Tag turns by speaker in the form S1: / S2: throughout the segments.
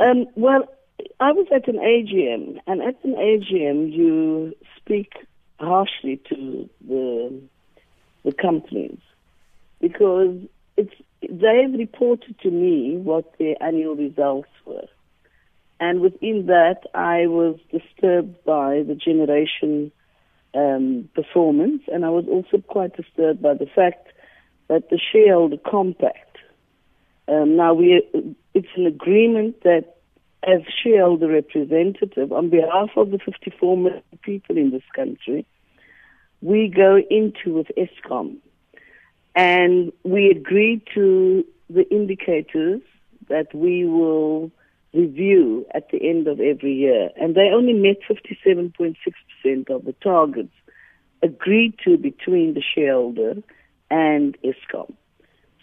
S1: Um, well, I was at an AGM, and at an AGM, you speak harshly to the the companies because it's they've reported to me what their annual results were, and within that, I was disturbed by the generation um, performance, and I was also quite disturbed by the fact that the shareholder compact. Um, now we, it's an agreement that, as shareholder representative, on behalf of the 54 million people in this country, we go into with Eskom, and we agree to the indicators that we will review at the end of every year, and they only met 57.6% of the targets agreed to between the shareholder and Eskom.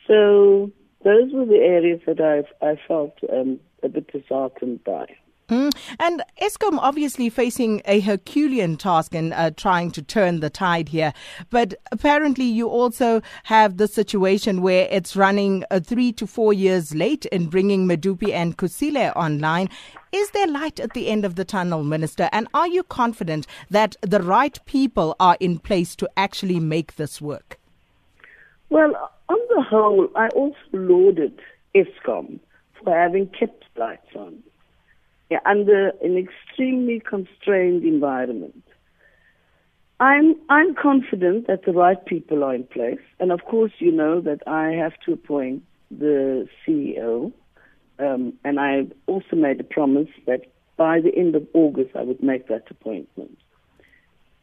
S1: So those were the areas that I've, I felt um, a bit disheartened by.
S2: Mm. And Eskom obviously facing a Herculean task in uh, trying to turn the tide here. But apparently, you also have the situation where it's running uh, three to four years late in bringing Medupi and Kusile online. Is there light at the end of the tunnel, Minister? And are you confident that the right people are in place to actually make this work?
S1: Well, on the whole, I also lauded Eskom for having kept lights on yeah, under an extremely constrained environment. I'm I'm confident that the right people are in place, and of course, you know that I have to appoint the CEO, um, and I also made a promise that by the end of August I would make that appointment.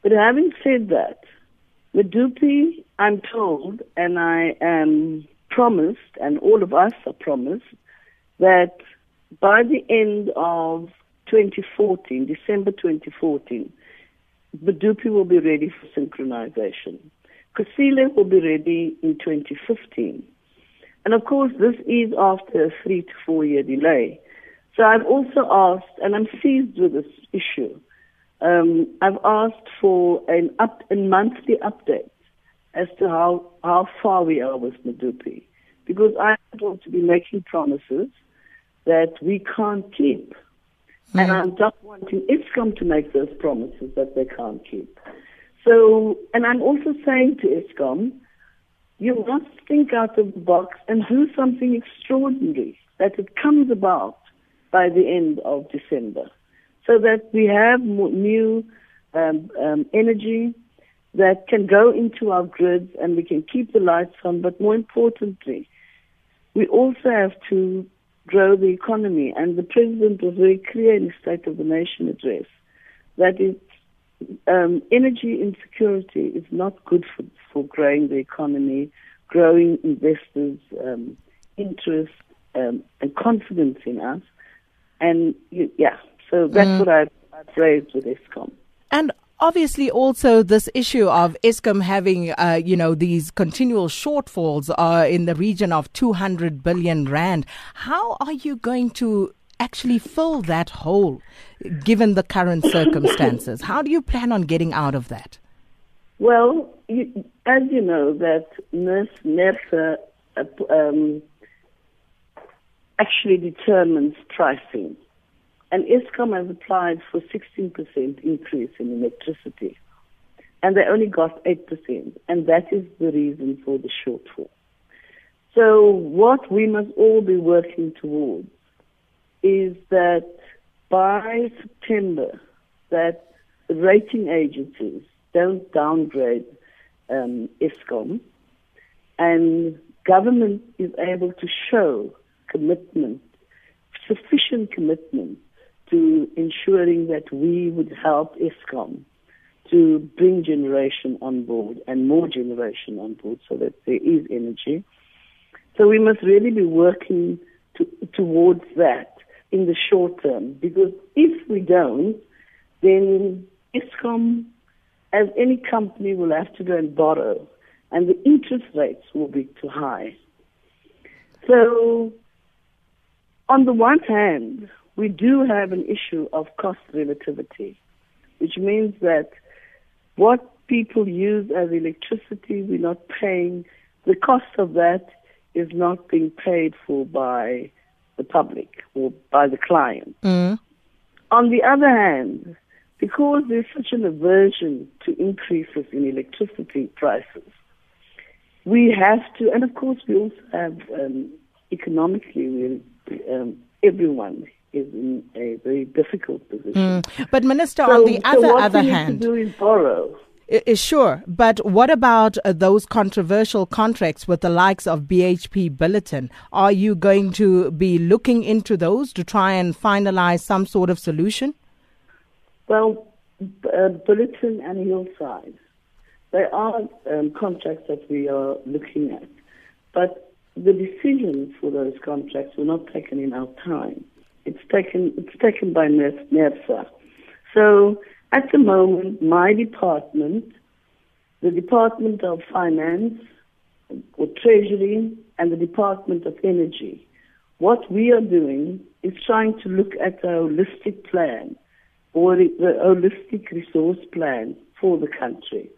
S1: But having said that, Medupi, I'm told, and I am promised, and all of us are promised, that by the end of 2014, December 2014, Medupi will be ready for synchronization. Kusile will be ready in 2015. And of course, this is after a three to four year delay. So I've also asked, and I'm seized with this issue, um, I've asked for an up a monthly update as to how, how far we are with Medupi. Because I don't want to be making promises that we can't keep. Mm-hmm. And I'm just wanting Eskom to make those promises that they can't keep. So, and I'm also saying to Eskom, you must think out of the box and do something extraordinary that it comes about by the end of December so that we have new um, um, energy that can go into our grids and we can keep the lights on. But more importantly, we also have to grow the economy. And the president was very clear in his State of the Nation address that um, energy insecurity is not good for, for growing the economy, growing investors' um, interest um, and confidence in us. And yeah, so that's mm. what I've, I've raised with Eskom.
S2: And obviously also this issue of Eskom having, uh, you know, these continual shortfalls uh, in the region of 200 billion rand. How are you going to actually fill that hole given the current circumstances? How do you plan on getting out of that?
S1: Well, you, as you know, that NERSA uh, um, actually determines pricing. And Eskom has applied for 16% increase in electricity. And they only got 8%. And that is the reason for the shortfall. So what we must all be working towards is that by September, that rating agencies don't downgrade um, Eskom, and government is able to show commitment, sufficient commitment to ensuring that we would help Eskom to bring generation on board and more generation on board so that there is energy. So we must really be working to, towards that in the short term because if we don't, then Eskom, as any company, will have to go and borrow and the interest rates will be too high. So on the one hand, we do have an issue of cost relativity, which means that what people use as electricity, we're not paying, the cost of that is not being paid for by the public or by the client.
S2: Mm.
S1: On the other hand, because there's such an aversion to increases in electricity prices, we have to, and of course we also have um, economically, we, um, everyone is in a very difficult position.
S2: Mm. But Minister,
S1: So-
S2: on the
S1: so
S2: other
S1: what
S2: other hand,
S1: to do is borrow.
S2: I- Sure, but what about uh, those controversial contracts with the likes of BHP Billiton? Are you going to be looking into those to try and finalize some sort of solution?
S1: Well, uh, Billiton and Hillside, there are um, contracts that we are looking at, but the decisions for those contracts were not taken in our time. It's taken it's taken by NERSA. So at the moment, my department, the Department of Finance or Treasury, and the Department of Energy, what we are doing is trying to look at a holistic plan or the holistic resource plan for the country.